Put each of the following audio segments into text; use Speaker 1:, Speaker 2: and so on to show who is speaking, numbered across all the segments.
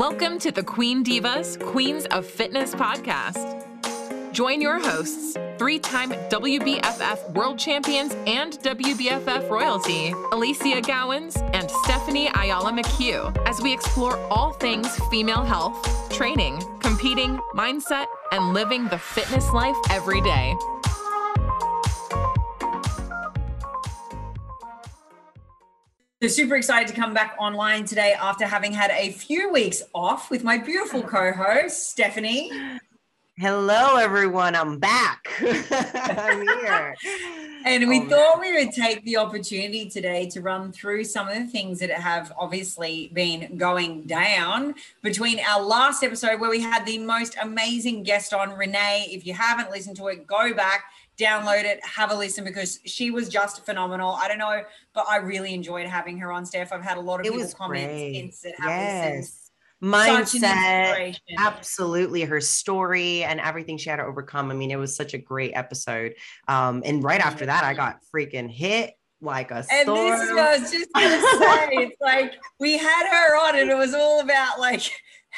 Speaker 1: Welcome to the Queen Divas, Queens of Fitness podcast. Join your hosts, three time WBFF world champions and WBFF royalty, Alicia Gowans and Stephanie Ayala McHugh, as we explore all things female health, training, competing, mindset, and living the fitness life every day.
Speaker 2: So super excited to come back online today after having had a few weeks off with my beautiful co-host Stephanie.
Speaker 3: Hello, everyone. I'm back. I'm here.
Speaker 2: and we oh, thought we would take the opportunity today to run through some of the things that have obviously been going down between our last episode where we had the most amazing guest on, Renee. If you haven't listened to it, go back download it, have a listen because she was just phenomenal. I don't know, but I really enjoyed having her on, Steph. I've had a lot of it people comment since it happened. yes.
Speaker 3: mindset absolutely her story and everything she had to overcome i mean it was such a great episode um and right after that i got freaking hit like a
Speaker 2: and
Speaker 3: storm.
Speaker 2: this is what i was just gonna say it's like we had her on and it was all about like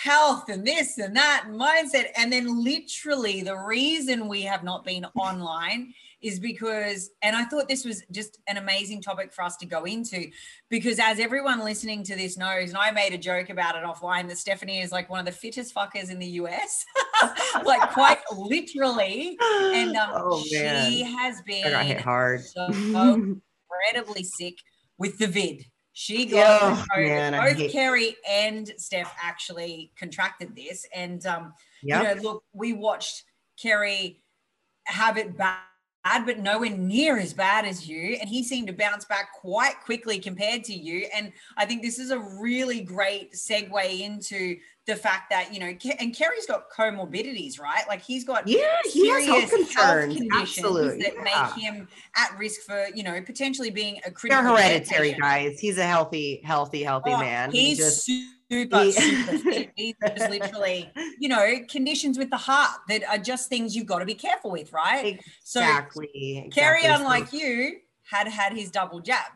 Speaker 2: health and this and that and mindset. And then literally the reason we have not been online is because, and I thought this was just an amazing topic for us to go into because as everyone listening to this knows, and I made a joke about it offline that Stephanie is like one of the fittest fuckers in the US, like quite literally. And um, oh, she has been
Speaker 3: I got hit hard.
Speaker 2: so incredibly sick with the vid. She got oh, man, both hate- Kerry and Steph actually contracted this. And um, yep. you know, look, we watched Kerry have it bad, but nowhere near as bad as you. And he seemed to bounce back quite quickly compared to you. And I think this is a really great segue into the fact that you know, and Kerry's got comorbidities, right? Like he's got
Speaker 3: yeah, he has health, health conditions
Speaker 2: Absolutely. that yeah. make him at risk for you know potentially being a critical.
Speaker 3: They're hereditary, guys. He's a healthy, healthy, healthy oh, man.
Speaker 2: He's he just, super, he, super He's just literally, you know, conditions with the heart that are just things you've got to be careful with, right?
Speaker 3: Exactly.
Speaker 2: So exactly. Kerry, unlike you, had had his double jab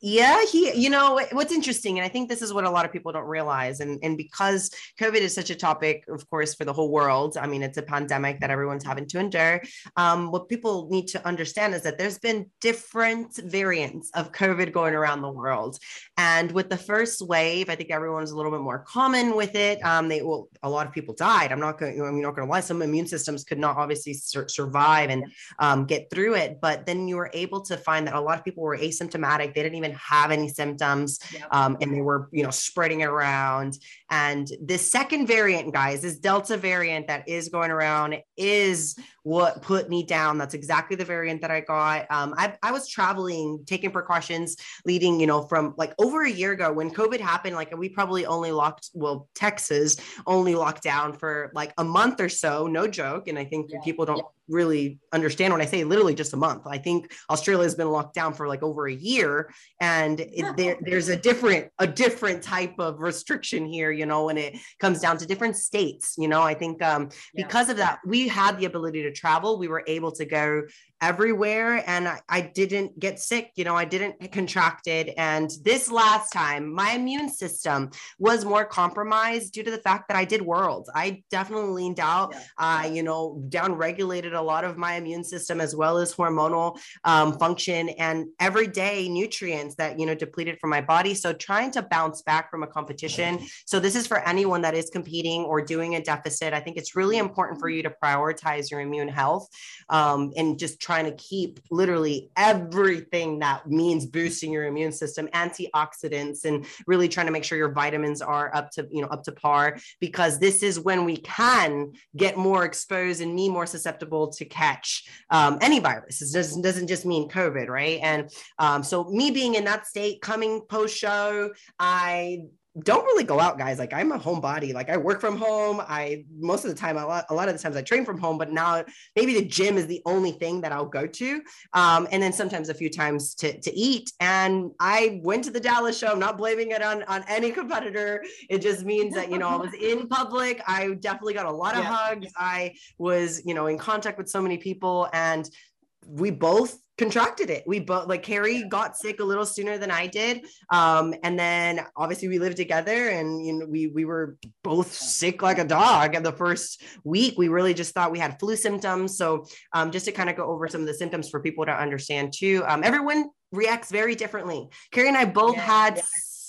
Speaker 3: yeah he you know what's interesting and i think this is what a lot of people don't realize and and because covid is such a topic of course for the whole world i mean it's a pandemic that everyone's having to endure um, what people need to understand is that there's been different variants of covid going around the world and with the first wave i think everyone's a little bit more common with it um, they will a lot of people died i'm not going i'm not going to lie some immune systems could not obviously sur- survive and um, get through it but then you were able to find that a lot of people were asymptomatic they didn't even have any symptoms yep. um, and they were you know spreading it around and this second variant guys this delta variant that is going around is what put me down that's exactly the variant that i got um, I, I was traveling taking precautions leading you know from like over a year ago when covid happened like we probably only locked well texas only locked down for like a month or so no joke and i think yeah. people don't yeah really understand when I say literally just a month. I think Australia has been locked down for like over a year, and it, there, there's a different a different type of restriction here. You know, when it comes down to different states. You know, I think um, because of that, we had the ability to travel. We were able to go everywhere and I, I, didn't get sick you know i didn't contract it and this last time my immune system was more compromised due to the fact that i did worlds i definitely leaned out. I yeah. uh, you know down regulated a lot of my immune system as well as hormonal um, function and everyday nutrients that you know depleted from my body. So trying to bounce back from a competition. So this is for anyone that is competing or doing a deficit. I think it's really important for you to prioritize your immune health um, and just trying to keep literally everything that means boosting your immune system, antioxidants, and really trying to make sure your vitamins are up to, you know, up to par, because this is when we can get more exposed and me more susceptible to catch um, any virus. It doesn't, doesn't just mean COVID, right? And um, so me being in that state coming post show, I don't really go out guys. Like i'm a homebody. Like i work from home. I most of the time a lot, a lot of the times i train from home but now maybe the gym is the only thing that i'll go to. Um, and then sometimes a few times to, to eat. And i went to the dallas show. I'm not blaming it on, on any competitor. It just means that you know i was in public. I definitely got a lot of yeah. hugs. I was you know in contact with so many people. And we both contracted it. We both like Kerry got sick a little sooner than I did. Um, and then obviously we lived together and you know we we were both sick like a dog in the first week. We really just thought we had flu symptoms. So um, just to kind of go over some of the symptoms for people to understand too. Um, everyone reacts very differently. Kerry and I both yeah, had yeah.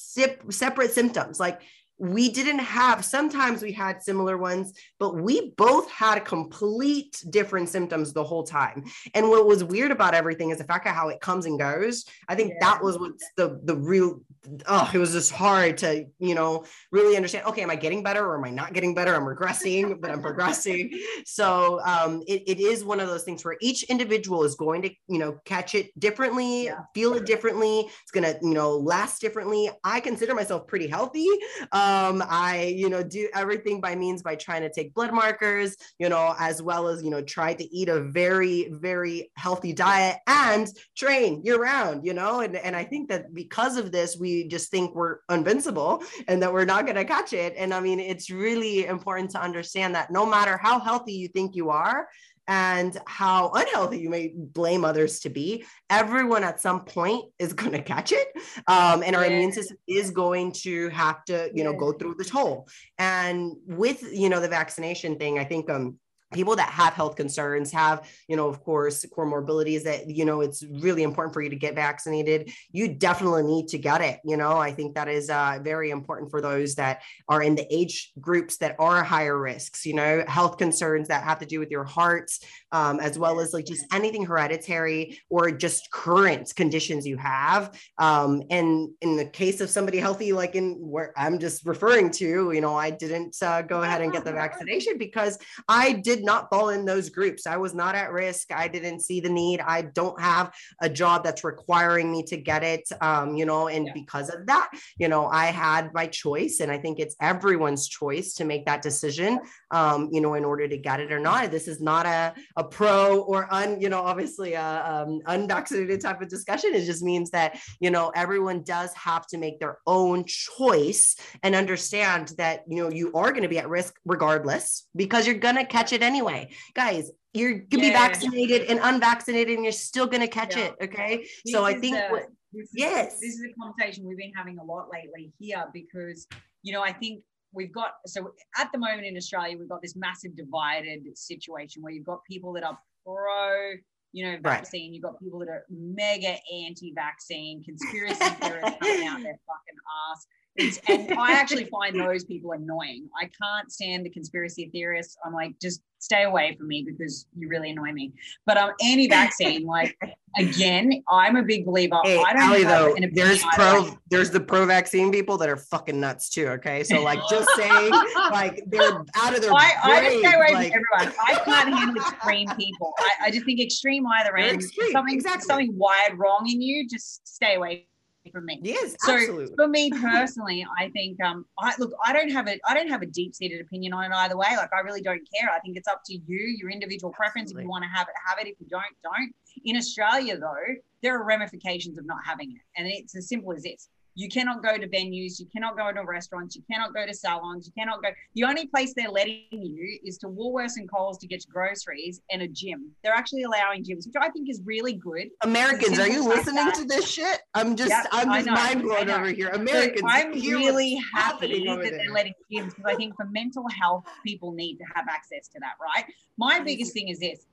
Speaker 3: Sip, separate symptoms. Like we didn't have sometimes we had similar ones but we both had complete different symptoms the whole time. And what was weird about everything is the fact of how it comes and goes. I think yeah. that was what's the the real oh it was just hard to you know really understand okay am i getting better or am i not getting better? I'm regressing but i'm progressing. So um it, it is one of those things where each individual is going to you know catch it differently yeah. feel it differently. It's going to you know last differently. I consider myself pretty healthy um, um, I, you know, do everything by means by trying to take blood markers, you know, as well as, you know, try to eat a very, very healthy diet and train year round, you know, and, and I think that because of this, we just think we're invincible and that we're not going to catch it. And I mean, it's really important to understand that no matter how healthy you think you are, and how unhealthy you may blame others to be, everyone at some point is going to catch it. Um, and our yeah. immune system is going to have to, you yeah. know, go through this hole. And with, you know, the vaccination thing, I think, um, people that have health concerns have you know of course comorbidities that you know it's really important for you to get vaccinated. You definitely need to get it you know? I think that is uh, very important for those that are in the age groups that are higher risks you know? Health concerns that have to do with your heart um, as well as like just anything hereditary or just current conditions you have. Um, and in the case of somebody healthy like in where i'm just referring to you know i didn't uh, go ahead and get the vaccination because i did did not fall in those groups. I was not at risk. I didn't see the need. I don't have a job that's requiring me to get it. Um, you know, and yeah. because of that, you know, I had my choice. And I think it's everyone's choice to make that decision, um, you know, in order to get it or not. This is not a, a pro or un, you know, obviously a um, unvaccinated type of discussion. It just means that, you know, everyone does have to make their own choice and understand that, you know, you are going to be at risk regardless because you're going to catch it anyway. Guys, you're gonna yeah, be vaccinated and unvaccinated and you're still gonna catch yeah. it. Okay. This so I think a, what,
Speaker 2: this
Speaker 3: yes,
Speaker 2: is, this is a conversation we've been having a lot lately here because you know I think we've got so at the moment in Australia we've got this massive divided situation where you've got people that are pro you know vaccine right. you've got people that are mega anti-vaccine conspiracy theorists coming out their fucking ass and I actually find those people annoying. I can't stand the conspiracy theorists. I'm like, just stay away from me because you really annoy me. But um, I'm anti-vaccine. like again, I'm a big believer.
Speaker 3: Hey, I don't Ali, though, there's pro there's the pro-vaccine people that are fucking nuts too. Okay. So like just saying like they're out of their I,
Speaker 2: I just stay away like, from everyone. I can't handle extreme people. I, I just think extreme either end. Something exactly. something wired wrong in you, just stay away from me.
Speaker 3: Yes,
Speaker 2: so
Speaker 3: absolutely.
Speaker 2: for me personally, I think um, I look, I don't have a, I don't have a deep seated opinion on it either way. Like I really don't care. I think it's up to you, your individual preference. Absolutely. If you want to have it, have it. If you don't, don't. In Australia, though, there are ramifications of not having it, and it's as simple as this. You cannot go to venues. You cannot go to restaurants. You cannot go to salons. You cannot go. The only place they're letting you is to Woolworths and Coles to get groceries and a gym. They're actually allowing gyms, which I think is really good.
Speaker 3: Americans, are you listening to this shit? I'm just, yep, I'm just mind blown over here. Americans,
Speaker 2: so I'm really happy that there. they're letting gyms because I think for mental health, people need to have access to that, right? My biggest thing is this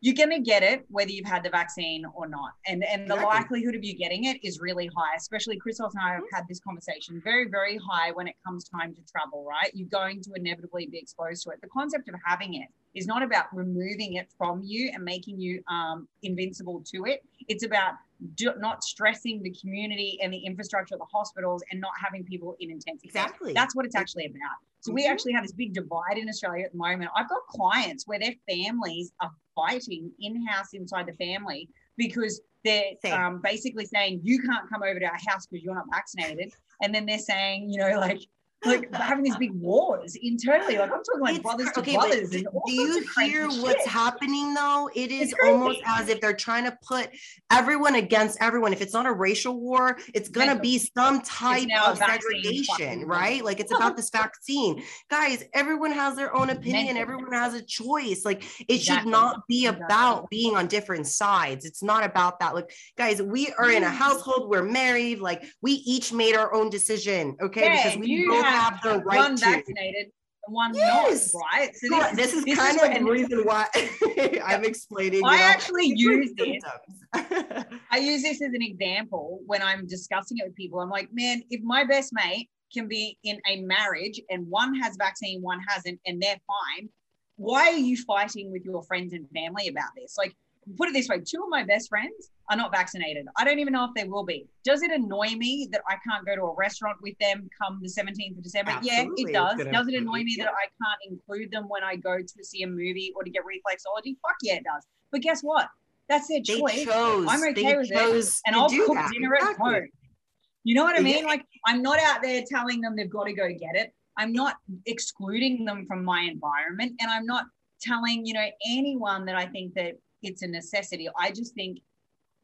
Speaker 2: you're going to get it whether you've had the vaccine or not. And and the exactly. likelihood of you getting it is really high, especially Christos and I have mm-hmm. had this conversation very, very high when it comes time to travel, right? You're going to inevitably be exposed to it. The concept of having it is not about removing it from you and making you um, invincible to it. It's about do, not stressing the community and the infrastructure of the hospitals and not having people in intensive
Speaker 3: exactly
Speaker 2: care. that's what it's actually about so mm-hmm. we actually have this big divide in australia at the moment i've got clients where their families are fighting in-house inside the family because they're um, basically saying you can't come over to our house because you're not vaccinated and then they're saying you know like like having these big wars internally. Like I'm talking like
Speaker 3: It's
Speaker 2: brothers to
Speaker 3: okay,
Speaker 2: brothers.
Speaker 3: but
Speaker 2: and
Speaker 3: do you hear what's
Speaker 2: shit.
Speaker 3: happening though? It is almost as if they're trying to put everyone against everyone. If it's not a racial war, it's gonna be some type of segregation, right? Like it's about this vaccine. Guys, everyone has their own opinion, everyone has a choice. Like it should not be
Speaker 2: Exactly.
Speaker 3: about being on different sides. It's not about that. Like, guys, we are in a household, we're married, like we each made our own decision, okay?
Speaker 2: Yeah,
Speaker 3: because we both
Speaker 2: have
Speaker 3: the right
Speaker 2: one
Speaker 3: to.
Speaker 2: vaccinated and one
Speaker 3: Yes.
Speaker 2: not, right? So
Speaker 3: Correct. This is
Speaker 2: this
Speaker 3: kind
Speaker 2: is
Speaker 3: of the reason why I'm explaining.
Speaker 2: I actually use this. I use this as an example when I'm discussing it with people. I'm like, man, if my best mate can be in a marriage and one has vaccine, one hasn't, and they're fine, why are you fighting with your friends and family about this? Like, put it this way two of my best friends are not vaccinated. I don't even know if they will be. Does it annoy me that I can't go to a restaurant with them come the 17th of December?
Speaker 3: Absolutely,
Speaker 2: Yeah, it does. Does it
Speaker 3: annoy
Speaker 2: me
Speaker 3: yeah.
Speaker 2: that I can't include them when I go to see a movie or to get reflexology? Fuck yeah, it does. But guess what? That's their
Speaker 3: they
Speaker 2: choice.
Speaker 3: chose.
Speaker 2: I'm okay
Speaker 3: they
Speaker 2: with it, and I'll cook
Speaker 3: that.
Speaker 2: dinner at home. You know what I
Speaker 3: Yeah.
Speaker 2: mean? Like I'm not out there telling them they've got to go get it. I'm not excluding them from my environment, and I'm not telling you know anyone that I think that it's a necessity. I just think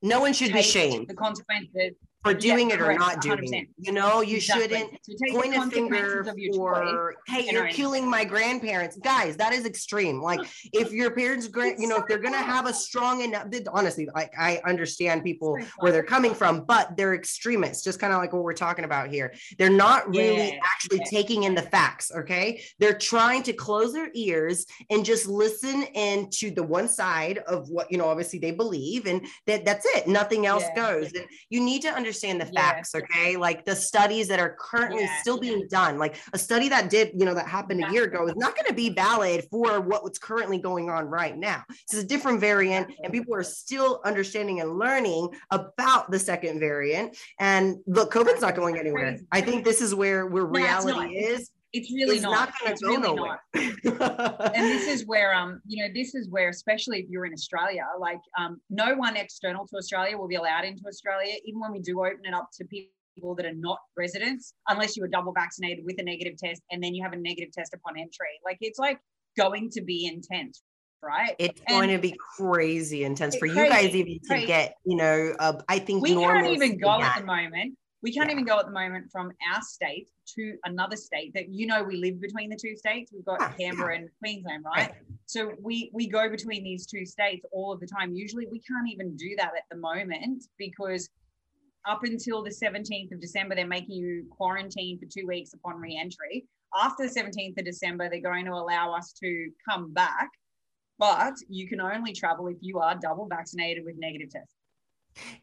Speaker 3: No one should be shamed
Speaker 2: the consequences.
Speaker 3: For doing it or
Speaker 2: correct,
Speaker 3: not doing
Speaker 2: 100%.
Speaker 3: it. You know, you
Speaker 2: Exactly.
Speaker 3: shouldn't point a finger
Speaker 2: consequences of your choice.
Speaker 3: for hey you're killing my grandparents guys that is extreme like if your parents grand you know if they're gonna have a strong enough honestly like i understand people where they're coming from but they're extremists just kind of like what we're talking about here they're not really
Speaker 2: Yeah,
Speaker 3: actually
Speaker 2: yeah.
Speaker 3: taking in the facts okay they're trying to close their ears and just listen into the one side of what you know obviously they believe and that that's it nothing else
Speaker 2: Yeah.
Speaker 3: goes and you need to understand the
Speaker 2: Yeah.
Speaker 3: facts okay? Like the studies that are currently
Speaker 2: Yeah,
Speaker 3: still being done like a study that did you know that happened a year ago is not going to be valid for what's currently going on right now. This is a different variant and people are still understanding and learning about the second variant and look covid's not going anywhere. i think this is where where
Speaker 2: No,
Speaker 3: reality is
Speaker 2: It's really
Speaker 3: it's
Speaker 2: not.
Speaker 3: not,
Speaker 2: It's really
Speaker 3: nowhere.
Speaker 2: not. and this is where um you know this is where especially if you're in australia like um no one external to australia will be allowed into australia even when we do open it up to people that are not residents unless you were double vaccinated with a negative test and then you have a negative test upon entry. Like it's like going to be intense right?
Speaker 3: It's
Speaker 2: And-
Speaker 3: going to be crazy intense for you guys
Speaker 2: crazy,
Speaker 3: even to get you know uh, i think
Speaker 2: we can't even go at the moment we can't
Speaker 3: Yeah.
Speaker 2: even go at the moment from our state to another state that you know we live between the two states. We've got
Speaker 3: Ah,
Speaker 2: canberra and queensland right?
Speaker 3: Right.
Speaker 2: so we we go between these two states all of the time. Usually we can't even do that at the moment because up until the 17th of december they're making you quarantine for two weeks upon re-entry. After the 17th of december they're going to allow us to come back but you can only travel if you are double vaccinated with negative tests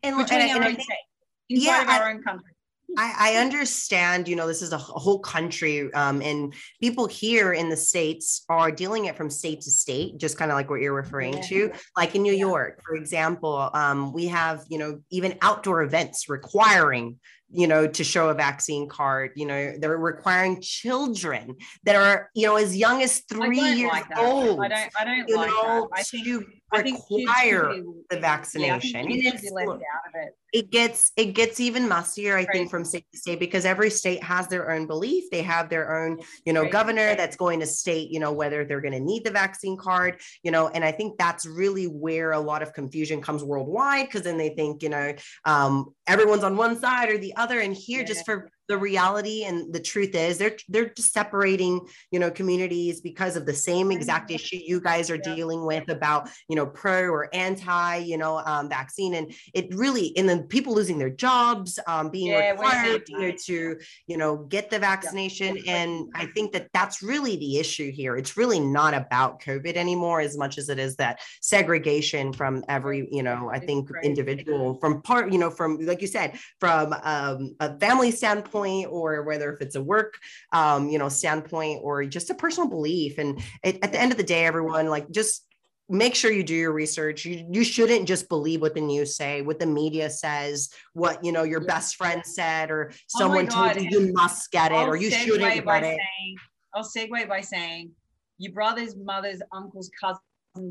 Speaker 3: and,
Speaker 2: between
Speaker 3: and-
Speaker 2: our
Speaker 3: and
Speaker 2: own
Speaker 3: think-
Speaker 2: state. Inside
Speaker 3: Yeah,
Speaker 2: of our own country
Speaker 3: I, I understand, you know, this is a whole country, um, and people here in the states are dealing it from state to state, just kind of like what you're referring
Speaker 2: Yeah.
Speaker 3: to. Like in New
Speaker 2: Yeah.
Speaker 3: York, for example, um, we have, you know, even outdoor events requiring, you know, to show a vaccine card. You know, they're requiring children that are, you know, as young as three years
Speaker 2: like
Speaker 3: old.
Speaker 2: I don't. I don't like
Speaker 3: know,
Speaker 2: that. I think.
Speaker 3: to
Speaker 2: I think kids
Speaker 3: require the
Speaker 2: I
Speaker 3: vaccination.
Speaker 2: think
Speaker 3: And
Speaker 2: kids should be
Speaker 3: it's-
Speaker 2: left
Speaker 3: look,
Speaker 2: out of it.
Speaker 3: it gets it gets even mustier i
Speaker 2: Right.
Speaker 3: think from state to state because every state has their own belief they have their own you know
Speaker 2: Right.
Speaker 3: governor that's going to state you know whether they're going to need the vaccine card you know and i think that's really where a lot of confusion comes worldwide because then they think you know um, everyone's on one side or the other and here just for the reality and the truth is they're they're just separating you know communities because of the same exact issue you guys are
Speaker 2: Yeah.
Speaker 3: dealing with about you know pro or anti you know um, vaccine. And it really and then people losing their jobs um, being
Speaker 2: Yeah,
Speaker 3: required to you know get the vaccination. and i think that that's really the issue here. It's really not about covid anymore as much as it is that segregation from every you know i think individual from part you know from like you said from um, a family standpoint or whether if it's a work um, you know standpoint or just a personal belief. And it, at the end of the day everyone like just make sure you do your research. You, you shouldn't just believe what the news say what the media says what you know your best friend said or
Speaker 2: Oh
Speaker 3: someone
Speaker 2: God,
Speaker 3: told you you must get it
Speaker 2: I'll
Speaker 3: or you shouldn't get it.
Speaker 2: saying, I'll segue by saying, your brothers, mothers, uncles, cousins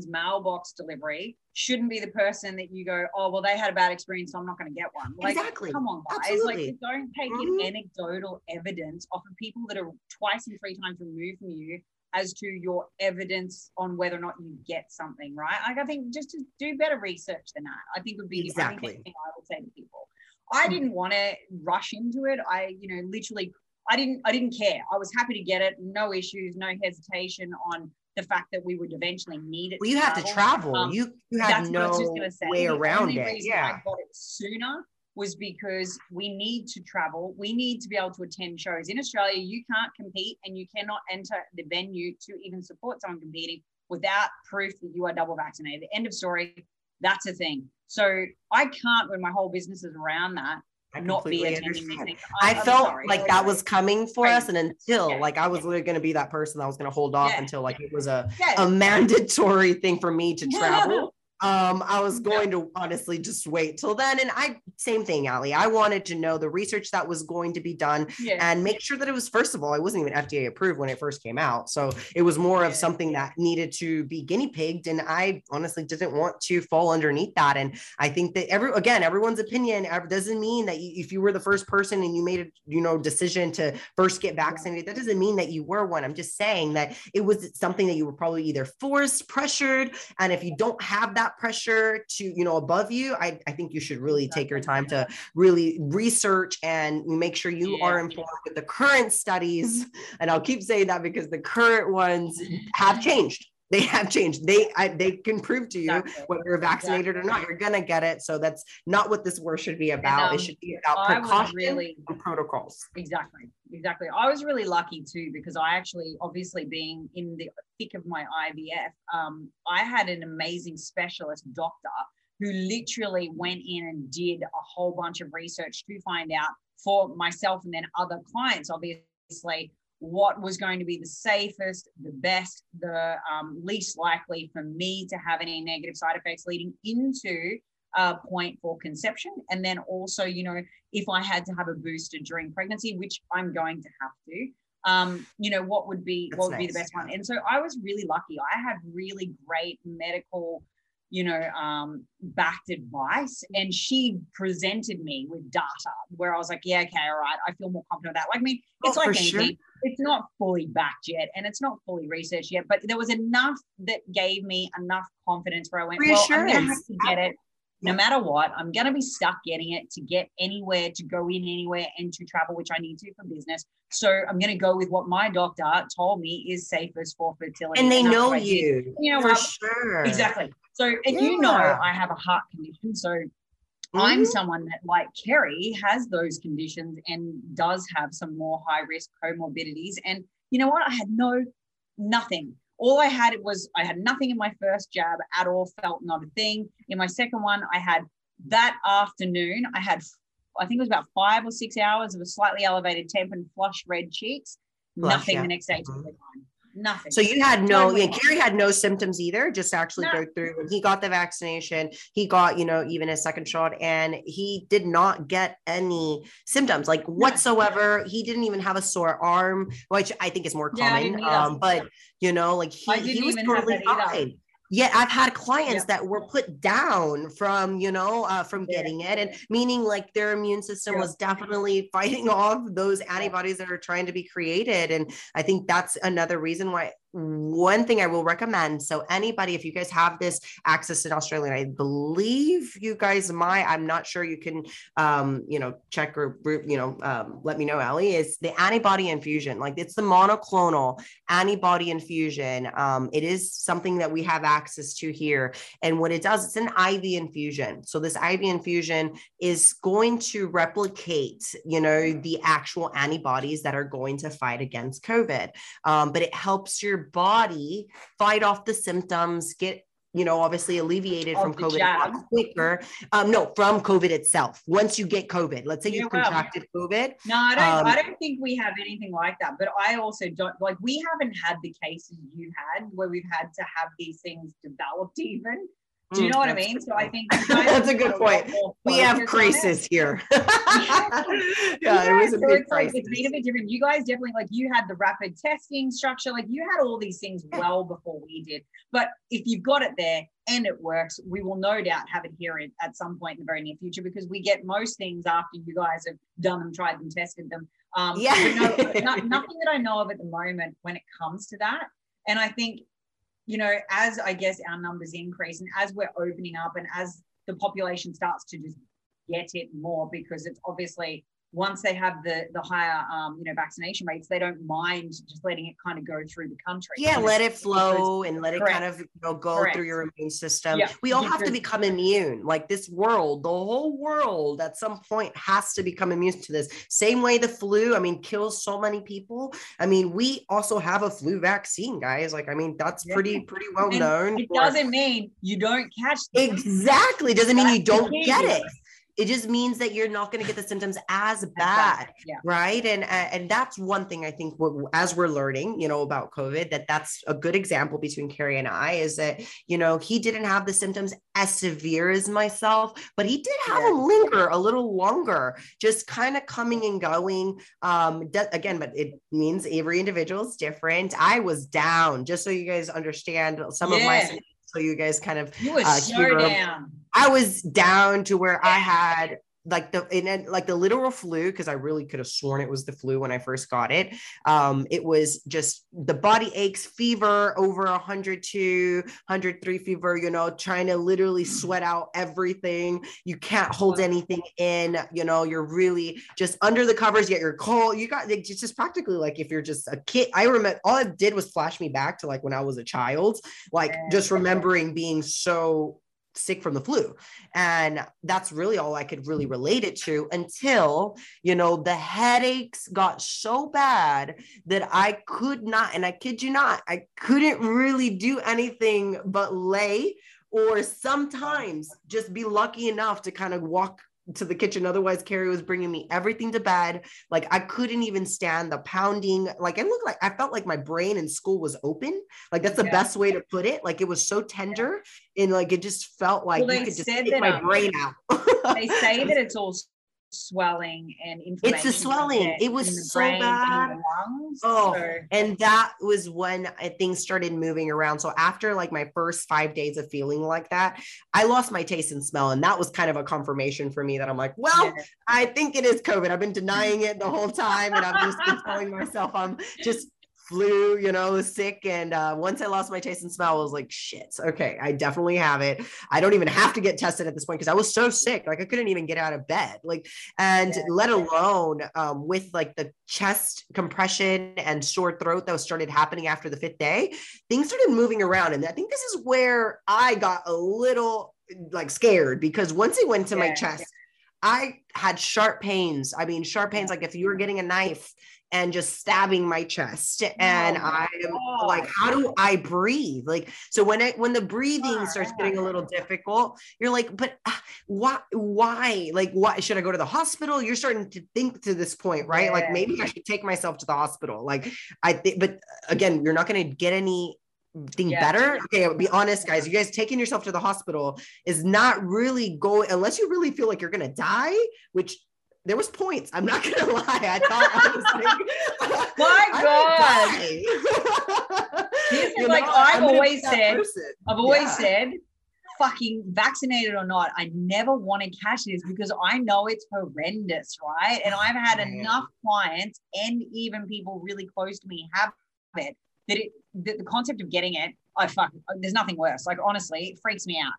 Speaker 2: mailbox delivery shouldn't be the person that you go, oh, well, they had a bad experience, so I'm not going to get one. Like,
Speaker 3: exactly.
Speaker 2: come on, guys.
Speaker 3: Absolutely.
Speaker 2: Like, don't take
Speaker 3: Mhm.
Speaker 2: in anecdotal evidence off of people that are twice and three times removed from you as to your evidence on whether or not you get something, right? Like, I think just to do better research than that, I think would be the
Speaker 3: Exactly.
Speaker 2: thing I would say to people. I didn't want to rush into it. I, you know, literally, I didn't, I didn't care. I was happy to get it. No issues, no hesitation on the fact that we would eventually need it.
Speaker 3: Well, you have to travel.
Speaker 2: Um,
Speaker 3: you you
Speaker 2: that's
Speaker 3: have
Speaker 2: what I was just
Speaker 3: no way
Speaker 2: The
Speaker 3: around it. Yeah.
Speaker 2: I got it sooner was because we need to travel. We need to be able to attend shows. In Australia, you can't compete and you cannot enter the venue to even support someone competing without proof that you are double vaccinated. End of story. That's a thing. So I can't, when my whole business is around that,
Speaker 3: I
Speaker 2: not be
Speaker 3: completely
Speaker 2: attending
Speaker 3: understand. I felt
Speaker 2: sorry.
Speaker 3: like that was coming for
Speaker 2: Right.
Speaker 3: us, and until
Speaker 2: Yeah.
Speaker 3: like I was literally going to be that person that was going to hold off
Speaker 2: Yeah.
Speaker 3: until like it was a a mandatory thing for me to travel. Um, I was going to honestly just wait till then. And I, same thing, Ali. I wanted to know the research that was going to be done
Speaker 2: yeah.
Speaker 3: and make sure that it was, first of all, it wasn't even FDA approved when it first came out. So it was more of something that needed to be guinea pigged. And I honestly didn't want to fall underneath that. And I think that every, again, everyone's opinion doesn't mean that you, if you were the first person and you made a, you know, decision to first get vaccinated, that doesn't mean that you were one. I'm just saying that it was something that you were probably either forced, pressured. And if you don't have that pressure to, you know, above you, I, I think you should really take your time to really research and make sure you are informed with the current studies. And I'll keep saying that because the current ones have changed. They have changed. They I, they can prove to you
Speaker 2: Exactly.
Speaker 3: whether you're vaccinated or not. You're gonna get it. So that's not what this war should be about.
Speaker 2: um,
Speaker 3: it should be about
Speaker 2: I
Speaker 3: precaution
Speaker 2: really-
Speaker 3: and protocols.
Speaker 2: Exactly, exactly. I was really lucky too because I actually, obviously, being in the thick of my IVF, um, I had an amazing specialist doctor who literally went in and did a whole bunch of research to find out for myself and then other clients, obviously, what was going to be the safest, the best, the um, least likely for me to have any negative side effects leading into a point for conception. And then also, you know, if I had to have a booster during pregnancy, which I'm going to have to, um, you know, what would be
Speaker 3: That's
Speaker 2: what would be the best one? And so I was really lucky. I had really great medical, you know, um, backed advice, and she presented me with data where I was like, yeah, okay, all right, I feel more confident with that. Like, I mean, it's
Speaker 3: Oh,
Speaker 2: like anything.
Speaker 3: sure.
Speaker 2: It's not fully backed yet, and it's not fully researched yet, but there was enough that gave me enough confidence where I went, well, I'm gonna have to get it no matter what, I'm going to be stuck getting it to get anywhere, to go in anywhere, and to travel, which I need to for business. So I'm going to go with what my doctor told me is safest for fertility.
Speaker 3: And they
Speaker 2: that's
Speaker 3: know you.
Speaker 2: You know
Speaker 3: for sure.
Speaker 2: Exactly. So, and you know, I have a heart condition. So I'm
Speaker 3: Mhm.
Speaker 2: someone that, like Kerry, has those conditions and does have some more high risk comorbidities. And you know what? I had no, nothing. All I had was I had nothing in my first jab at all, felt not a thing. In my second one, I had that afternoon, I had, I think it was about five or six hours of a slightly elevated temp and flush red cheeks.
Speaker 3: Flush,
Speaker 2: nothing
Speaker 3: yeah.
Speaker 2: the next day.
Speaker 3: Mhm.
Speaker 2: Nothing.
Speaker 3: So you had no,
Speaker 2: Totally.
Speaker 3: yeah, Kerry had no symptoms either, just actually
Speaker 2: No.
Speaker 3: go through when he got the vaccination, he got, you know, even his second shot and he did not get any symptoms like whatsoever. He didn't even have a sore arm, which I think is more common.
Speaker 2: didn't
Speaker 3: um, but you know, like he, he was totally fine. Yeah, I've had clients
Speaker 2: Yeah.
Speaker 3: that were put down from, you know, uh, from
Speaker 2: Yeah.
Speaker 3: getting it, and meaning like their immune system
Speaker 2: Yeah.
Speaker 3: was definitely fighting off those antibodies that are trying to be created. And I think that's another reason why one thing I will recommend. So anybody, if you guys have this access in Australia, I believe you guys might, I'm not sure you can, um, you know, check or, you know, um, let me know, Ellie, is the antibody infusion. Like it's the monoclonal antibody infusion. Um, it is something that we have access to here. And what it does, it's an IV infusion. So this IV infusion is going to replicate, you know, the actual antibodies that are going to fight against COVID. Um, but it helps your body fight off the symptoms, get you know, obviously alleviated from COVID quicker. Um, no, from COVID itself. Once you get COVID, let's say
Speaker 2: Yeah,
Speaker 3: you've
Speaker 2: well.
Speaker 3: contracted COVID.
Speaker 2: No, I don't.
Speaker 3: Um,
Speaker 2: I don't think we have anything like that. But I also don't like. We haven't had the cases you had where we've had to have these things developed even. Do you
Speaker 3: Mm,
Speaker 2: know what I mean?
Speaker 3: good
Speaker 2: So I think
Speaker 3: That's a good point. We have
Speaker 2: focus
Speaker 3: crisis here. yeah,
Speaker 2: Yeah,
Speaker 3: it was a
Speaker 2: so
Speaker 3: big
Speaker 2: it's
Speaker 3: crisis.
Speaker 2: it's been a bit different. You guys definitely like you had the rapid testing structure, like you had all these things well before we did. But if you've got it there and it works, we will no doubt have it here in, at some point in the very near future because we get most things after you guys have done them, tried them, tested them. Um,
Speaker 3: Yeah.
Speaker 2: no, no- nothing that I know of at the moment when it comes to that. And I think, you know, as I guess our numbers increase and as we're opening up and as the population starts to just get it more because it's obviously once they have the the higher um, you know vaccination rates, they don't mind just letting it kind of go through the country.
Speaker 3: yeah, let it flow and let it kind of you know, go
Speaker 2: Correct.
Speaker 3: through your immune system.
Speaker 2: Yeah,
Speaker 3: We all have to become immune. Like this world, the whole world at some point has to become immune to this. Same way the flu, I mean, kills so many people. I mean, we also have a flu vaccine, guys. Like, I mean, that's
Speaker 2: Yeah.
Speaker 3: pretty, pretty well
Speaker 2: And
Speaker 3: known.
Speaker 2: It
Speaker 3: for-
Speaker 2: doesn't mean you don't catch them.
Speaker 3: Exactly. Doesn't mean you
Speaker 2: That's
Speaker 3: don't get it. It just means that you're not going to get the symptoms as bad
Speaker 2: Yeah.
Speaker 3: right and and that's one thing i think what, as we're learning you know about covid that that's a good example between kerry and i is that you know he didn't have the symptoms as severe as myself but he did have
Speaker 2: Yeah.
Speaker 3: them linger a little longer just kind of coming and going um again but it means every individual is different i was down just so you guys understand some of my so you guys kind of
Speaker 2: You were
Speaker 3: uh, hero-
Speaker 2: down.
Speaker 3: I was down to where I had like the and like the literal flu because I really could have sworn it was the flu when I first got it. Um, it was just the body aches, fever over 102, 103 fever. You know, trying to literally sweat out everything. You can't hold anything in. You know, you're really just under the covers. Yet you're cold. You got it's just practically like if you're just a kid. I remember all it did was flash me back to like when I was a child, like just remembering being so sick from the flu. And that's really all I could really relate it to until, you know, the headaches got so bad that I could not, and I kid you not, I couldn't really do anything but lay or sometimes just be lucky enough to kind of walk to the kitchen. Otherwise, Kerry was bringing me everything to bed. Like I couldn't even stand the pounding. Like I looked like I felt like my brain in school was open. Like that's the
Speaker 2: Yeah.
Speaker 3: best way to put it. Like it was so tender and like it just felt like
Speaker 2: Well,
Speaker 3: you
Speaker 2: they
Speaker 3: could just take my
Speaker 2: um,
Speaker 3: brain out.
Speaker 2: They say that it's all swelling and inflammation.
Speaker 3: It's the swelling.
Speaker 2: in
Speaker 3: It was so
Speaker 2: and
Speaker 3: bad.
Speaker 2: lungs.
Speaker 3: Oh,
Speaker 2: So-
Speaker 3: and that was when uh, things started moving around. So after like my first five days of feeling like that, I lost my taste and smell, and that was kind of a confirmation for me that I'm like, well,
Speaker 2: yeah.
Speaker 3: I think it is COVID. I've been denying it the whole time, and I've just been telling myself I'm just flu, you know, sick. And uh, once I lost my taste and smell, I was like, shit, okay, I definitely have it. I don't even have to get tested at this point because I was so sick, like I couldn't even get out of bed, like, and
Speaker 2: Yeah.
Speaker 3: let alone um, with like the chest compression and sore throat that started happening after the fifth day, things started moving around, and I think this is where I got a little like scared because once it went to my
Speaker 2: Yeah,
Speaker 3: chest. I had sharp pains. I mean, sharp pains, like if you were getting a knife and just stabbing my chest. And
Speaker 2: Oh my
Speaker 3: I'm like, how do I breathe? Like, so when it when the breathing starts getting a little difficult, you're like, but uh, why why? Like, why should I go to the hospital? You're starting to think to this point, right? Like maybe I should take myself to the hospital. Like, I think, but again, you're not gonna get any thing
Speaker 2: Yeah.
Speaker 3: better. Okay, I'll be honest, guys. You guys taking yourself to the hospital is not really going unless you really feel like you're gonna die, which there was points. I'm not gonna lie. I thought I was like,
Speaker 2: My God.
Speaker 3: might die.
Speaker 2: This is
Speaker 3: You
Speaker 2: like
Speaker 3: know,
Speaker 2: I've always said-
Speaker 3: person.
Speaker 2: I've always
Speaker 3: Yeah.
Speaker 2: said, fucking vaccinated or not, I never want to catch this because I know it's horrendous, right? And I've had
Speaker 3: Man.
Speaker 2: enough clients and even people really close to me have it that it that the concept of getting it, I fuck, there's nothing worse. Like honestly, it freaks me out.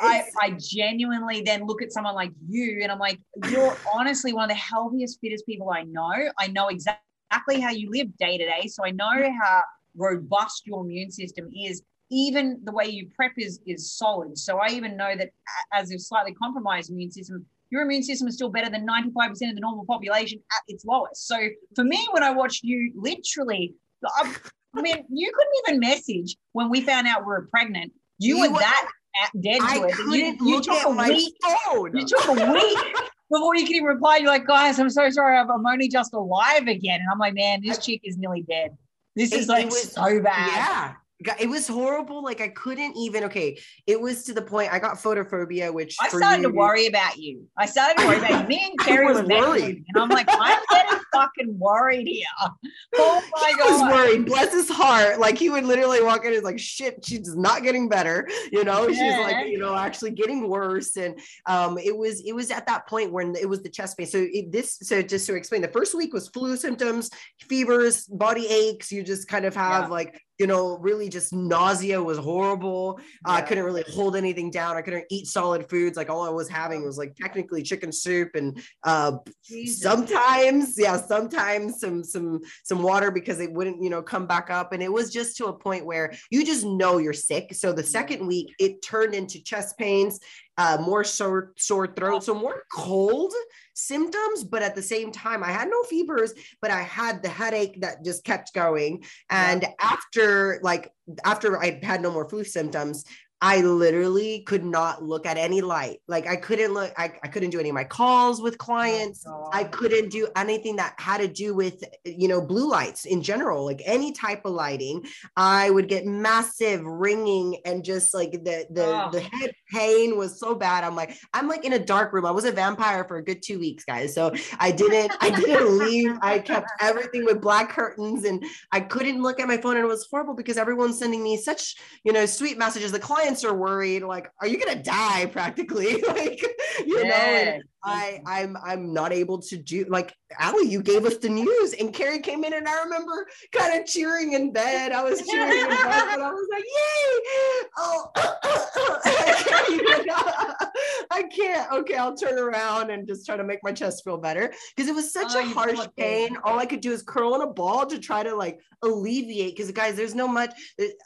Speaker 2: I, I genuinely then look at someone like you and I'm like, you're honestly one of the healthiest, fittest people I know. I know exactly how you live day to day. So I know how robust your immune system is. Even the way you prep is is solid. So I even know that as a slightly compromised immune system, your immune system is still better than 95% of the normal population at its lowest. So for me, when I watched you literally, I, I mean, you couldn't even message when we found out we were pregnant. You,
Speaker 3: You
Speaker 2: were that at- dead to
Speaker 3: I
Speaker 2: it. You, you took a
Speaker 3: my
Speaker 2: week.
Speaker 3: phone.
Speaker 2: You took a week before you could even reply. You're like, guys, I'm so sorry. I'm I'm only just alive again. And I'm like, man, this chick is nearly dead. This
Speaker 3: It-
Speaker 2: is like
Speaker 3: was-
Speaker 2: so bad.
Speaker 3: Yeah. It was horrible. Like I couldn't even. Okay, it was to the point I got photophobia, which
Speaker 2: I started you, to worry about you. I started to worry about you. Me and Kerry was worried, and I'm like, I'm getting fucking worried here. Oh my
Speaker 3: he
Speaker 2: god,
Speaker 3: was worried. Bless his heart. Like he would literally walk in and like, shit, she's not getting better. You know, yeah. she's like, you know, actually getting worse. And um, it was it was at that point when it was the chest pain. So it, this, so just to explain, the first week was flu symptoms, fevers, body aches. You just kind of have yeah. like you know, really just nausea was horrible. Yeah. Uh, I couldn't really hold anything down. I couldn't eat solid foods. Like all I was having was like technically chicken soup and uh, sometimes, yeah, sometimes some some some water because it wouldn't, you know, come back up. And it was just to a point where you just know you're sick. So the second week, it turned into chest pains uh, more sore sore throat, so more cold symptoms. But at the same time, I had no fevers, but I had the headache that just kept going. And yeah. after like after I had no more flu symptoms, I literally could not look at any light. Like I couldn't look, I, I couldn't do any of my calls with oh, clients. Oh, I couldn't do anything that had to do with, you know, blue lights in general, like any type of lighting. I would get massive ringing and just like the the oh. the head pain was so bad. I'm like, I'm like in a dark room. I was a vampire for a good two weeks, guys. So I didn't, I didn't leave. I kept everything with black curtains and I couldn't look at my phone. And it was horrible because everyone's sending me such, you know, sweet messages. The client clients are worried, like, are you gonna die practically? like, you yeah. know, I I'm I'm not able to do like Ali, you gave us the news and Kerry came in and I remember kind of cheering in bed. I was cheering in bed and I was like, yay! Oh I, can't I can't. Okay, I'll turn around and just try to make my chest feel better. Because it was such oh, a harsh pain. All I could do is curl in a ball to try to like alleviate. Because guys, there's no much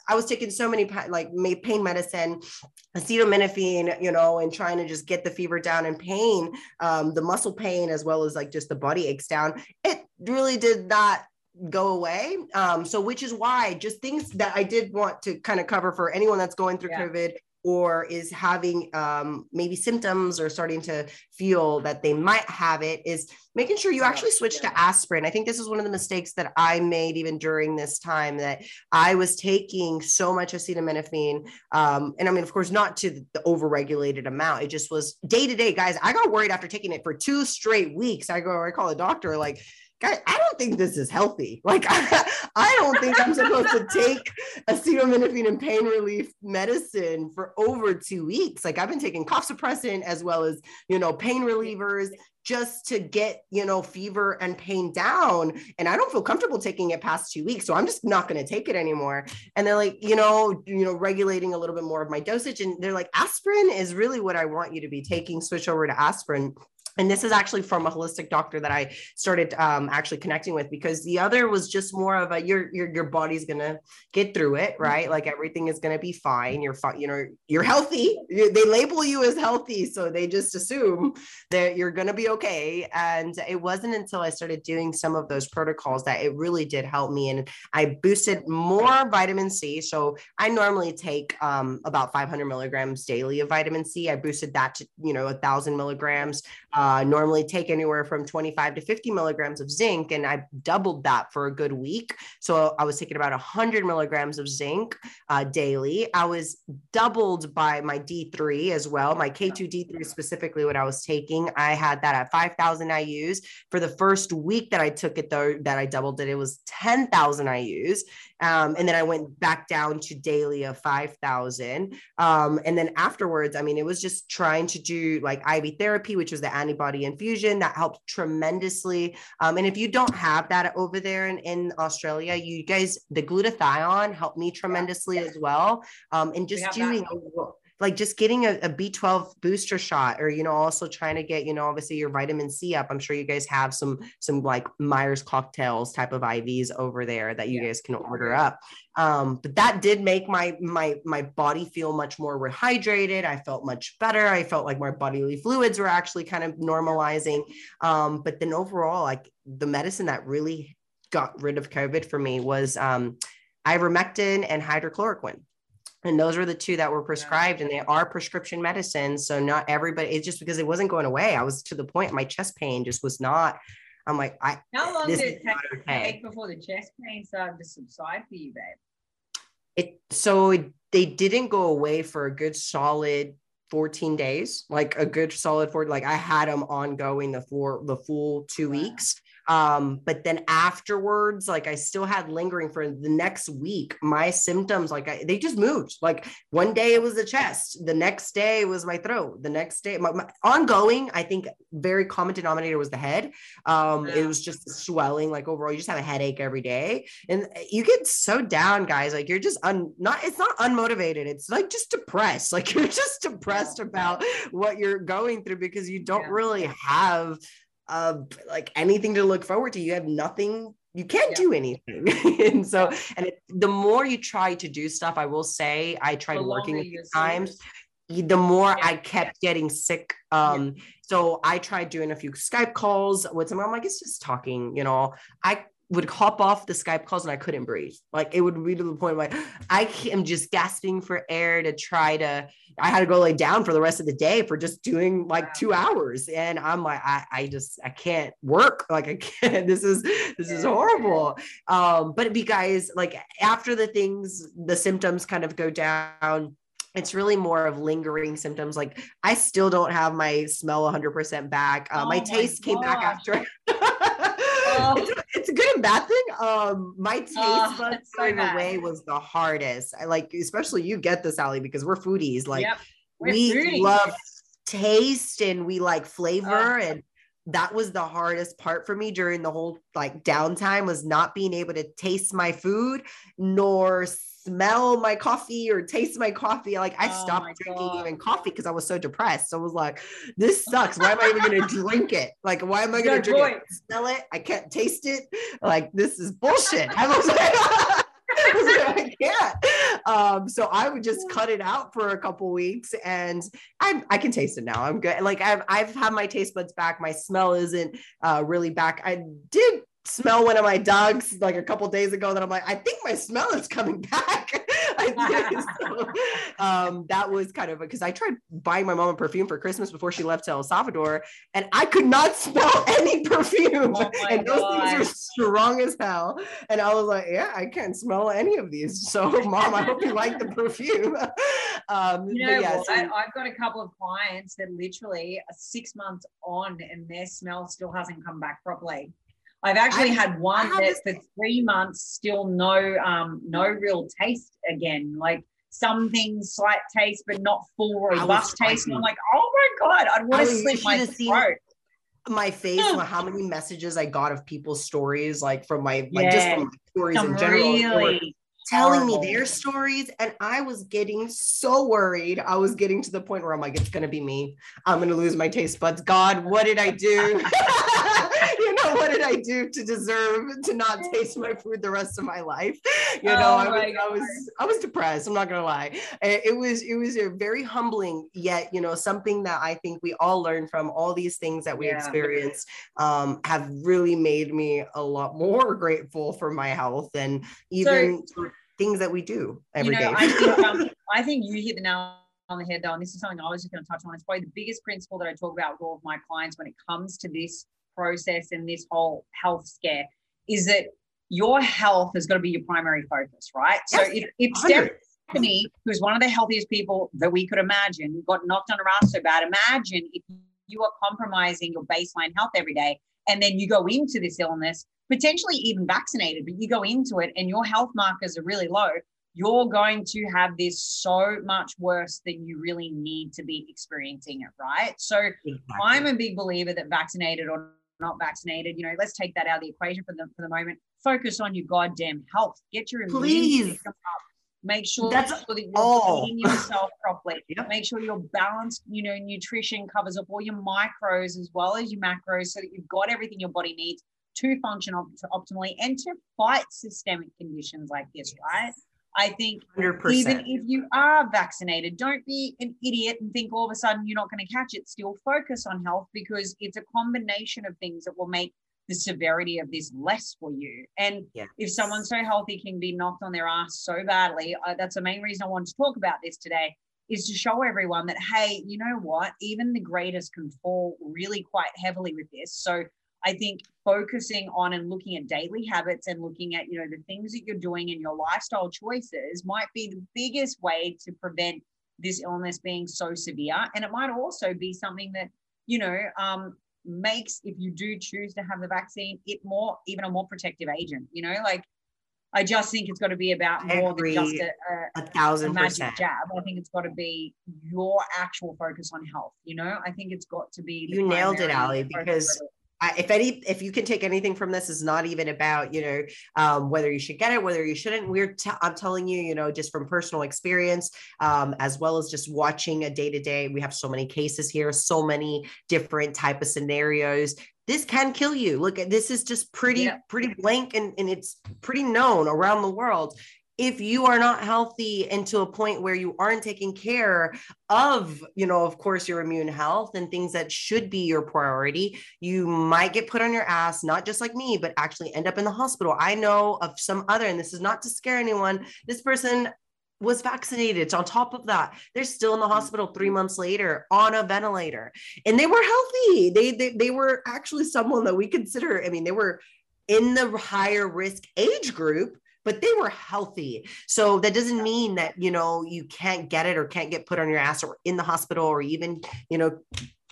Speaker 3: I was taking so many like pain medicine, acetaminophen, you know, and trying to just get the fever down and pain um, the muscle pain as well as like just the body down. It really did not go away. Um, so which is why just things that I did want to kind of cover for anyone that's going through yeah. COVID or is having um, maybe symptoms or starting to feel that they might have it is making sure you actually switch to aspirin. I think this is one of the mistakes that I made even during this time that I was taking so much acetaminophen. Um, and I mean, of course, not to the overregulated amount. It just was day to day, guys. I got worried after taking it for two straight weeks. I go, I call a doctor, like, guys, I don't think this is healthy. Like, I, I don't think I'm supposed to take acetaminophen and pain relief medicine for over two weeks. Like, I've been taking cough suppressant as well as, you know, pain relievers just to get, you know, fever and pain down. And I don't feel comfortable taking it past two weeks. So I'm just not going to take it anymore. And they're like, you know, you know, regulating a little bit more of my dosage. And they're like, aspirin is really what I want you to be taking. Switch over to aspirin and this is actually from a holistic doctor that I started um, actually connecting with because the other was just more of a your your your body's gonna get through it, right? Like everything is gonna be fine. You're fine. You know, you're healthy. They label you as healthy, so they just assume that you're gonna be okay. And it wasn't until I started doing some of those protocols that it really did help me, and I boosted more vitamin C. So I normally take um, about 500 milligrams daily of vitamin C. I boosted that to you know a thousand milligrams. Um, uh, normally take anywhere from 25 to 50 milligrams of zinc, and I doubled that for a good week. So I was taking about 100 milligrams of zinc uh, daily. I was doubled by my D3 as well, my K2 D3 specifically, what I was taking. I had that at 5,000 IUs. For the first week that I took it, though, that I doubled it, it was 10,000 IUs. Um, and then I went back down to daily of 5,000. Um, and then afterwards, I mean, it was just trying to do like IV therapy, which was the antibody infusion that helped tremendously. Um, and if you don't have that over there in, in Australia, you guys, the glutathione helped me tremendously yeah. as well. Um, and just doing like just getting a a B12 booster shot or you know also trying to get you know obviously your vitamin C up. I'm sure you guys have some some like Myers cocktails type of IVs over there that you yeah. guys can order up. Um but that did make my my my body feel much more rehydrated. I felt much better. I felt like my bodily fluids were actually kind of normalizing. Um but then overall like the medicine that really got rid of covid for me was um ivermectin and hydrochloroquine and those were the two that were prescribed and they are prescription medicines so not everybody it's just because it wasn't going away i was to the point my chest pain just was not i'm like i
Speaker 2: how long did it take, okay. before the chest pain started to subside for you babe
Speaker 3: It so it, they didn't go away for a good solid 14 days, like a good solid four. Like I had them ongoing the for the full two wow. weeks. Um, but then afterwards, like I still had lingering for the next week. My symptoms, like I, they just moved. Like one day it was the chest, the next day it was my throat, the next day, my, my ongoing. I think very common denominator was the head. Um, yeah. it was just swelling. Like overall, you just have a headache every day, and you get so down, guys. Like you're just un, not. It's not unmotivated. It's like just depressed. Like you're just depressed about what you're going through because you don't yeah. really have uh, like anything to look forward to. You have nothing. You can't yeah. do anything. and so, and it, the more you try to do stuff, I will say, I tried the working a few times. The more yeah. I kept getting sick. Um, so I tried doing a few Skype calls with someone. I'm like, it's just talking, you know. I would hop off the Skype calls and I couldn't breathe. Like it would be to the point where I am just gasping for air to try to. I had to go lay down for the rest of the day for just doing like two hours, and I'm like, I, I just I can't work. Like I can't. This is this is horrible. Um, but be guys like after the things, the symptoms kind of go down it's really more of lingering symptoms. Like I still don't have my smell 100% back. Uh, oh my taste my came back after. Oh. A, good and bad thing. Um, my taste oh, buds going so away was the hardest. I like, especially you get this, Ali, because we're foodies. Like yep. we foodies. love taste and we like flavor oh. and that was the hardest part for me during the whole like downtime was not being able to taste my food nor smell my coffee or taste my coffee. Like I oh stopped drinking God. even coffee because I was so depressed. So I was like, this sucks. Why am I even gonna drink it? Like, why am I gonna drink point. it? Smell it? I can't taste it. Like, this is bullshit. I was like, I can't. Um, so I would just cut it out for a couple weeks and I I can taste it now. I'm good. Like I've I've had my taste buds back. My smell isn't uh, really back. I did smell one of my dogs like a couple days ago that I'm like, I think my smell is coming back. so, um, that was kind of because I tried buying my mom a perfume for Christmas before she left to El Salvador, and I could not smell any perfume. Oh and those God. things are strong as hell. And I was like, yeah, I can't smell any of these. So, mom, I hope you like the perfume.
Speaker 2: um, you know, yeah, so, I, I've got a couple of clients that literally are six months on and their smell still hasn't come back properly. I've actually I, had one that for three months still no um no real taste again. Like some things slight taste, but not full robust taste. And I'm like, oh my god, I'd want to slit my throat.
Speaker 3: My face, how many messages I got of people's stories, like from my like just from my stories some in general. Really telling horrible. me their stories and i was getting so worried i was getting to the point where i'm like it's gonna be me i'm gonna lose my taste buds god what did i do what did I do to deserve to not taste my food the rest of my life? You know, oh I, was, I, was, I was depressed. I'm not gonna lie. It was it was a very humbling, yet you know, something that I think we all learn from all these things that we yeah. experience um, have really made me a lot more grateful for my health and even so, things that we do every you know, day.
Speaker 2: I, think, um, I think you hit the nail on the head though, and this is something I was just going to touch on. It's probably the biggest principle that I talk about with all of my clients when it comes to this process and this whole health scare is that your health has got to be your primary focus, right? Yes, so if, if Stephanie, who's one of the healthiest people that we could imagine, got knocked on her ass so bad, imagine if you are compromising your baseline health every day and then you go into this illness, potentially even vaccinated, but you go into it and your health markers are really low, you're going to have this so much worse than you really need to be experiencing it, right? So exactly. I'm a big believer that vaccinated or not vaccinated. You know, let's take that out of the equation for the for the moment. Focus on your goddamn health. Get your
Speaker 3: please.
Speaker 2: Up. Make sure, That's that you're all. eating yourself properly. Yep. Make sure your balanced, you know, nutrition covers up all your micros as well as your macros, so that you've got everything your body needs to function op- optimally and to fight systemic conditions like this, right? I think 100%. even if you are vaccinated, don't be an idiot and think all of a sudden you're not going to catch it. Still focus on health because it's a combination of things that will make the severity of this less for you. And yes. if someone so healthy can be knocked on their ass so badly, uh, that's the main reason I wanted to talk about this today is to show everyone that, hey, you know what? Even the greatest can fall really quite heavily with this. So I think focusing on and looking at daily habits and looking at, you know, the things that you're doing and your lifestyle choices might be the biggest way to prevent this illness being so severe. And it might also be something that, you know, um, makes, if you do choose to have the vaccine, it more, even a more protective agent, you know, like I just think it's got to be about more than just a,
Speaker 3: a, a thousand
Speaker 2: a magic
Speaker 3: percent.
Speaker 2: jab. I think it's got to be your actual focus on health. You know, I think it's got to be.
Speaker 3: You nailed it, Ali, because if any if you can take anything from this is not even about you know um, whether you should get it whether you shouldn't. We're t- i'm telling you you know just from personal experience um, as well as just watching a day to day we have so many cases here so many different type of scenarios. This can kill you. Look at this is just pretty yeah. pretty blank and, and it's pretty known around the world if you are not healthy and to a point where you aren't taking care of you know of course your immune health and things that should be your priority you might get put on your ass not just like me but actually end up in the hospital i know of some other and this is not to scare anyone this person was vaccinated. on top of that, they're still in the mm-hmm. hospital three months later on a ventilator, and they were healthy. They they, they were actually someone that we consider. I mean, they were in the higher risk age group, but they were healthy. So that doesn't mean that, you know, you can't get it or can't get put on your ass or in the hospital or even, you know,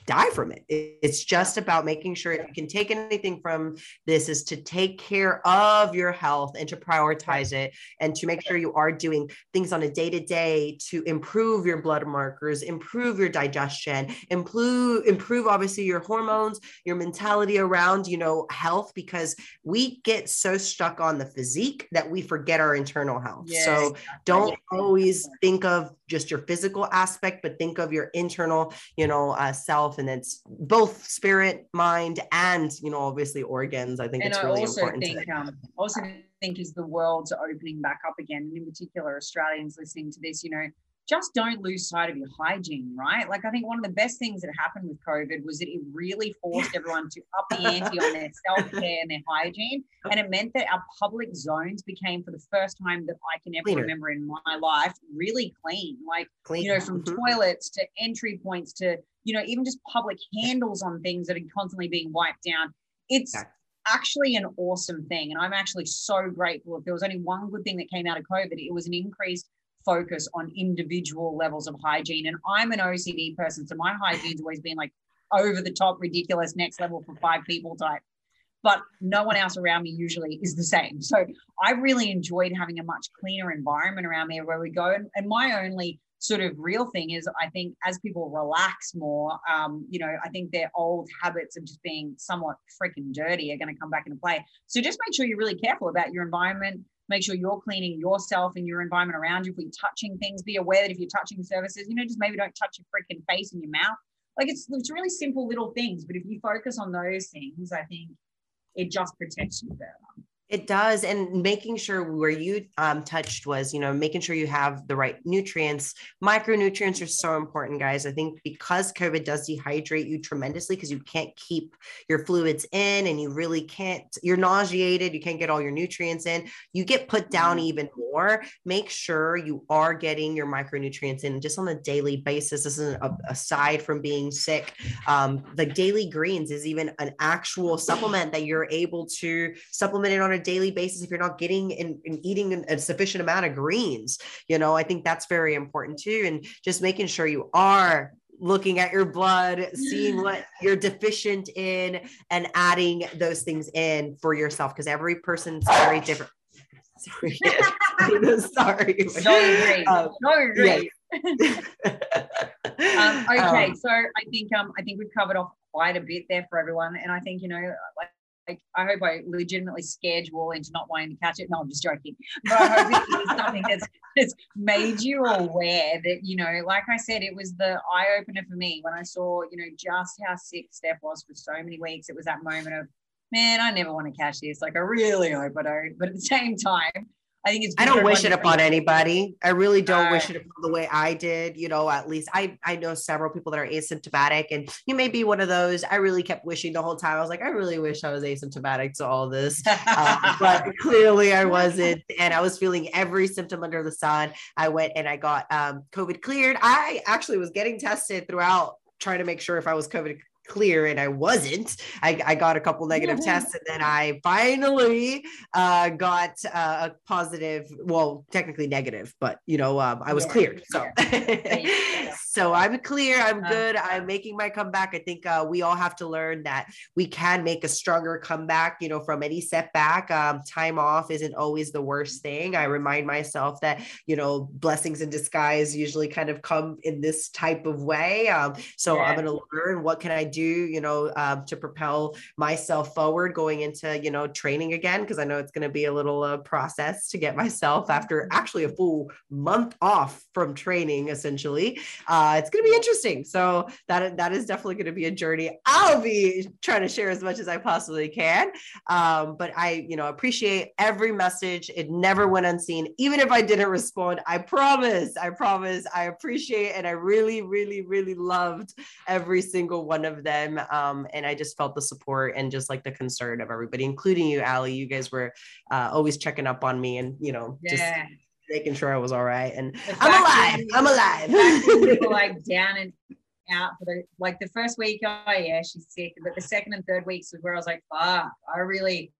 Speaker 3: die from it. It's just about making sure if you can take anything from this is to take care of your health and to prioritize it and to make sure you are doing things on a day to day to improve your blood markers, improve your digestion, improve improve obviously your hormones, your mentality around, you know, health because we get so stuck on the physique that we forget our internal health. Yes. So don't always think of just your physical aspect, but think of your internal, you know, uh, self, and it's both spirit, mind, and you know, obviously organs. I think and it's I really
Speaker 2: also
Speaker 3: important.
Speaker 2: Think, um, also think is the world's opening back up again, and in particular Australians listening to this, you know, just don't lose sight of your hygiene, right? Like, I think one of the best things that happened with COVID was that it really forced everyone to up the ante on their self care and their hygiene. And it meant that our public zones became, for the first time that I can ever Cleaner. remember in my life, really clean. Like, clean. you know, from mm-hmm. toilets to entry points to, you know, even just public handles on things that are constantly being wiped down. It's, actually an awesome thing. And I'm actually so grateful. If there was only one good thing that came out of COVID, it was an increased focus on individual levels of hygiene. And I'm an OCD person, so my hygiene's always been like over the top, ridiculous, next level for five people type. But no one else around me usually is the same. So I really enjoyed having a much cleaner environment around me where we go. And, and my only sort of real thing is I think as people relax more, um, you know, I think their old habits of just being somewhat freaking dirty are going to come back into play. So just make sure you're really careful about your environment, make sure you're cleaning yourself and your environment around you. If you're touching things, be aware that if you're touching surfaces, you know, just maybe don't touch your freaking face and your mouth. Like it's it's really simple little things, but if you focus on those things, I think it just protects you better.
Speaker 3: It does. And making sure where you um, touched was, you know, making sure you have the right nutrients. Micronutrients are so important, guys. I think because COVID does dehydrate you tremendously because you can't keep your fluids in and you really can't, you're nauseated, you can't get all your nutrients in, you get put down mm-hmm. even more. Make sure you are getting your micronutrients in just on a daily basis. This is a, aside from being sick. Um, the daily greens is even an actual supplement that you're able to supplement it on a daily basis if you're not getting and, and eating a sufficient amount of greens. You know, I think that's very important too. And just making sure you are looking at your blood, seeing what you're deficient in, and adding those things in for yourself because every person's very different. Sorry. Sorry.
Speaker 2: No, great. Um, great. um, okay, um, so I think um I think we've covered off quite a bit there for everyone, and I think you know like I hope I legitimately scared you all into not wanting to catch it. No, I'm just joking. But I hope it is something that's, that's made you aware that, you know, like I said, it was the eye opener for me when I saw, you know, just how sick Steph was for so many weeks. It was that moment of, man, I never want to catch this. Like, I really hope I don't. But at the same time, I think it's.
Speaker 3: I don't wish it upon anybody. I really don't uh, wish it upon the way I did. You know, at least I I know several people that are asymptomatic, and you may be one of those. I really kept wishing the whole time. I was like, I really wish I was asymptomatic to all this, uh, but clearly I wasn't, and I was feeling every symptom under the sun. I went and I got um, COVID cleared. I actually was getting tested throughout, trying to make sure if I was COVID clear and I wasn't. I, I got a couple negative tests and then I finally uh, got uh, a positive, well, technically negative, but you know, um, I was yeah, cleared. So, so I'm clear. I'm good. I'm making my comeback. I think uh, we all have to learn that we can make a stronger comeback, you know, from any setback. Um, time off isn't always the worst thing. I remind myself that, you know, blessings in disguise usually kind of come in this type of way. Um, so yeah. I'm going to learn what can I do, you know, um, to propel myself forward going into, you know, training again, because I know it's going to be a little uh, process to get myself after actually a full month off from training, essentially. Uh, it's going to be interesting. So that, that is definitely going to be a journey. I'll be trying to share as much as I possibly can. Um, but I, you know, appreciate every message. It never went unseen. Even if I didn't respond, I promise, I promise, I appreciate and I really, really, really loved every single one of them. Um, and I just felt the support and just like the concern of everybody, including you, Ali. You guys were uh, always checking up on me and, you know, just yeah. Making sure I was all right. And I'm alive. I'm alive.
Speaker 2: like down and out for the like the first week. Oh yeah, she's sick. But the second and third weeks was where I was like, fuck, I really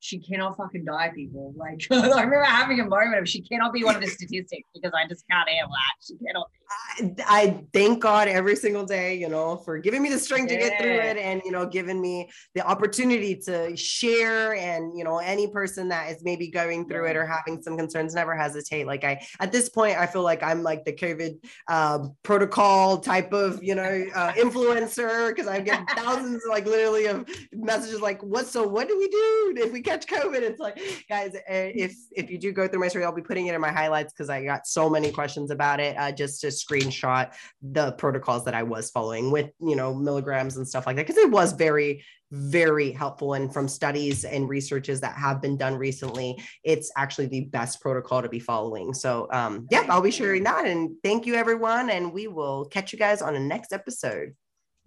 Speaker 2: she cannot fucking die, people. Like I remember having a moment of she cannot be one of the statistics because I just can't handle that. She cannot
Speaker 3: I, I, thank God every single day, you know, for giving me the strength yeah. to get through it and, you know, giving me the opportunity to share. And, you know, any person that is maybe going through it or having some concerns, never hesitate. Like I, at this point, I feel like I'm like the COVID uh, protocol type of, you know, uh, influencer because I get thousands, like literally of messages like, what, so what do we do if we catch COVID? It's like, guys, eh, if, if you do go through my story, I'll be putting it in my highlights because I got so many questions about it. Uh, just to screenshot the protocols that I was following with, you know, milligrams and stuff like that. Cause it was very, very helpful. And from studies and researches that have been done recently, it's actually the best protocol to be following. So, um, yeah, I'll be sharing that. And thank you, everyone. And we will catch you guys on the next episode.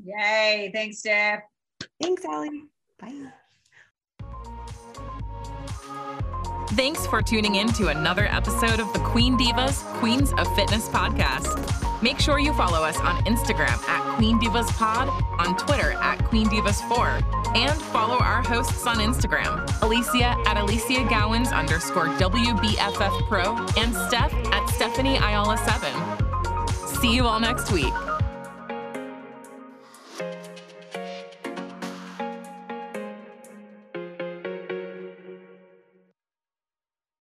Speaker 2: Yay. Thanks, Steph.
Speaker 3: Thanks, Ali. Bye.
Speaker 1: Thanks for tuning in to another episode of the Queen Divas Queens of Fitness podcast. Make sure you follow us on Instagram at Queen Divas Pod, on Twitter at Queen Divas 4, and follow our hosts on Instagram, Alicia at Alicia Gowans underscore WBFF Pro, and Steph at Stephanie Ayala 7. See you all next week.